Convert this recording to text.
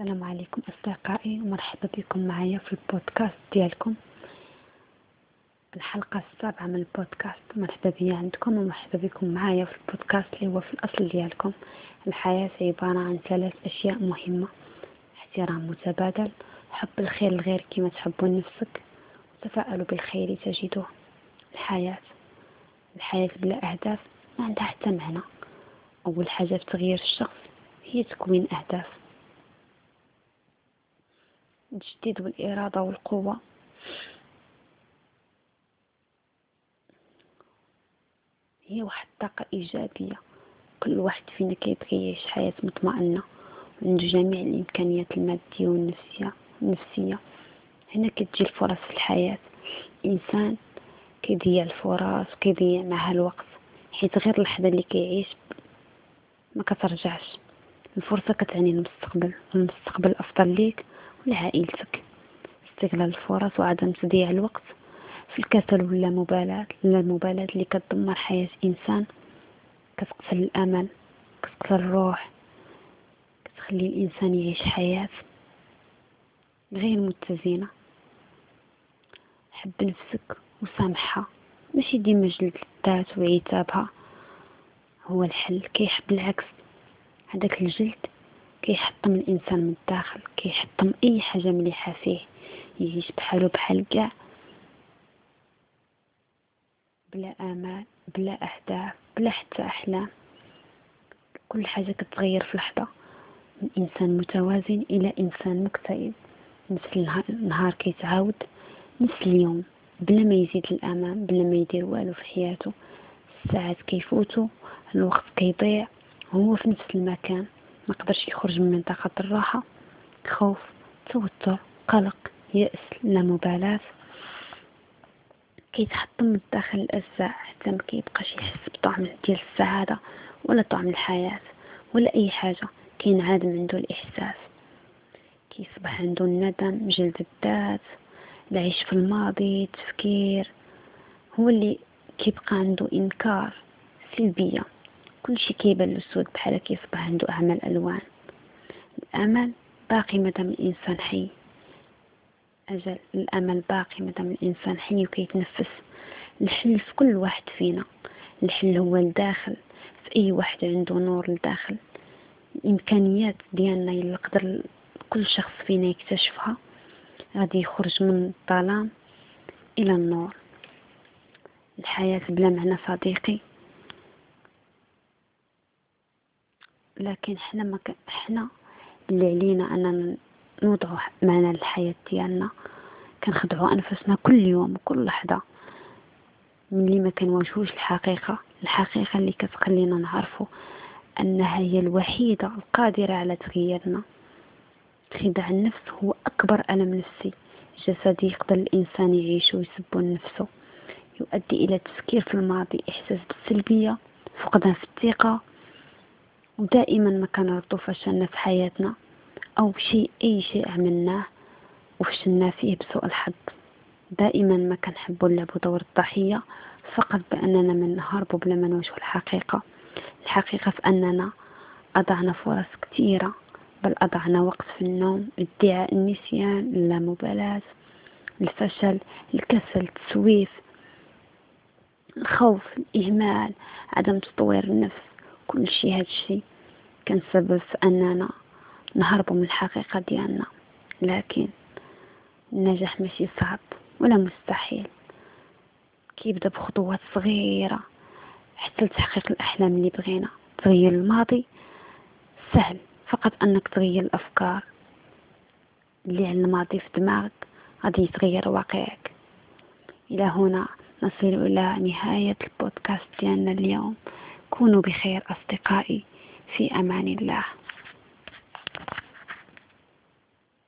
السلام عليكم أصدقائي ومرحبا بكم معايا في البودكاست ديالكم. الحلقة السابعة من البودكاست. مرحبا بيا عندكم ومرحبا بكم معايا في البودكاست اللي هو في الأصل ديالكم. الحياة عبارة عن ثلاث أشياء مهمة. احترام متبادل حب الخير لغير كما تحبون نفسك وتفاءلوا بالخير تجدوه الحياة. الحياة بلا أهداف ما عندها حتى معنى. أول حاجة في تغيير الشخص هي تكوين أهداف. التجديد والإرادة والقوة. هي واحد الطاقة إيجابية. كل واحد فينا كيبغي يعيش حياة مطمئنة. وعنده جميع الإمكانيات المادية والنفسية النفسية. هنا كتجي الفرص في الحياة. الإنسان كيضيع الفرص وكيضيع معها الوقت. حيت غير اللحظة اللي كيعيش ما كترجعش. الفرصة كتعني المستقبل. والمستقبل أفضل ليك. ولعائلتك استغلال الفرص وعدم تضييع الوقت. في الكسل ولا مبالاة المبالاة اللي كتدمر حياة إنسان. كتقتل الأمل كتقتل الروح. كتخلي الإنسان يعيش حياة غير متزنة. حب نفسك وسامحها. ماشي ديما جلد الذات وعتابها. هو الحل. كيحب بالعكس هذاك الجلد كيحطم الإنسان من الداخل كيحطم أي حاجة مليحه فيه يعيش بحالو بحال كاع. بلا آمال بلا أهداف بلا حتى أحلام. كل حاجة كتغير في لحظة. من إنسان متوازن إلى إنسان مكتئب. نفس النهار كيتعاود. نفس اليوم بلا ما يزيد الأمام بلا ما يدير والو في حياته. الساعات كيفوتوا الوقت كيضيع. هو في نفس المكان. ما قدرش يخرج من منطقة الراحة. خوف توتر قلق يأس لا مبالاة. كيتحطم من داخل الأجزاء حتى ما كيبقاش يحس بطعم ديال السعادة ولا طعم الحياة ولا أي حاجة. كينعدم عنده الإحساس كيصبح عنده الندم جلد الذات العيش في الماضي التفكير. هو اللي كيبقى عنده إنكار سلبية. كل شيء كيبان له سود بحال كيصبح عنده أعمال ألوان. الأمل باقي مادام الإنسان حي. أجل الأمل باقي مادام الإنسان حي وكيتنفس. الحل في كل واحد فينا. الحل هو الداخل. في أي واحد عنده نور لداخل الإمكانيات ديالنا اللي قدر كل شخص فينا يكتشفها غادي يخرج من الظلام إلى النور. الحياة بلا معنى صديقي. لكن حنا ما حنا اللي علينا أننا نوضعوا معنى الحياة ديالنا. كنخدعوا أنفسنا كل يوم وكل لحظة. ملي ما كنواجهوش الحقيقة الحقيقة اللي كتخلينا نعرفوا أنها هي الوحيدة القادرة على تغييرنا. خداع النفس هو أكبر ألم نفسي. جسدي يقدر الإنسان يعيش ويسب نفسه. يؤدي إلى التفكير في الماضي إحساس بالسلبية فقدان في الثقة. ودائما ما كنردو فشلنا في حياتنا أو شيء أي شيء عملناه وفشلنا فيه بسوء الحظ. دائما ما كنحبوا نلعبوا دور الضحية فقط بأننا من نهربوا بلا ما نواجهوا الحقيقة. الحقيقة في أننا أضعنا فرص كثيرة بل أضعنا وقت في النوم ادعاء النسيان اللامبالاة الفشل الكسل التسويف الخوف الإهمال عدم تطوير النفس. كل شيء هذا الشيء كان سبب في أننا نهربوا من الحقيقة ديالنا. لكن النجاح ماشي صعب ولا مستحيل. كيبدا بخطوات صغيرة حتى لتحقيق الأحلام اللي بغينا. تغيير الماضي سهل فقط أنك تغير الأفكار اللي على الماضي في دماغك. غادي يتغير واقعك. إلى هنا نصل إلى نهاية البودكاست ديالنا اليوم. كونوا بخير أصدقائي في أمان الله.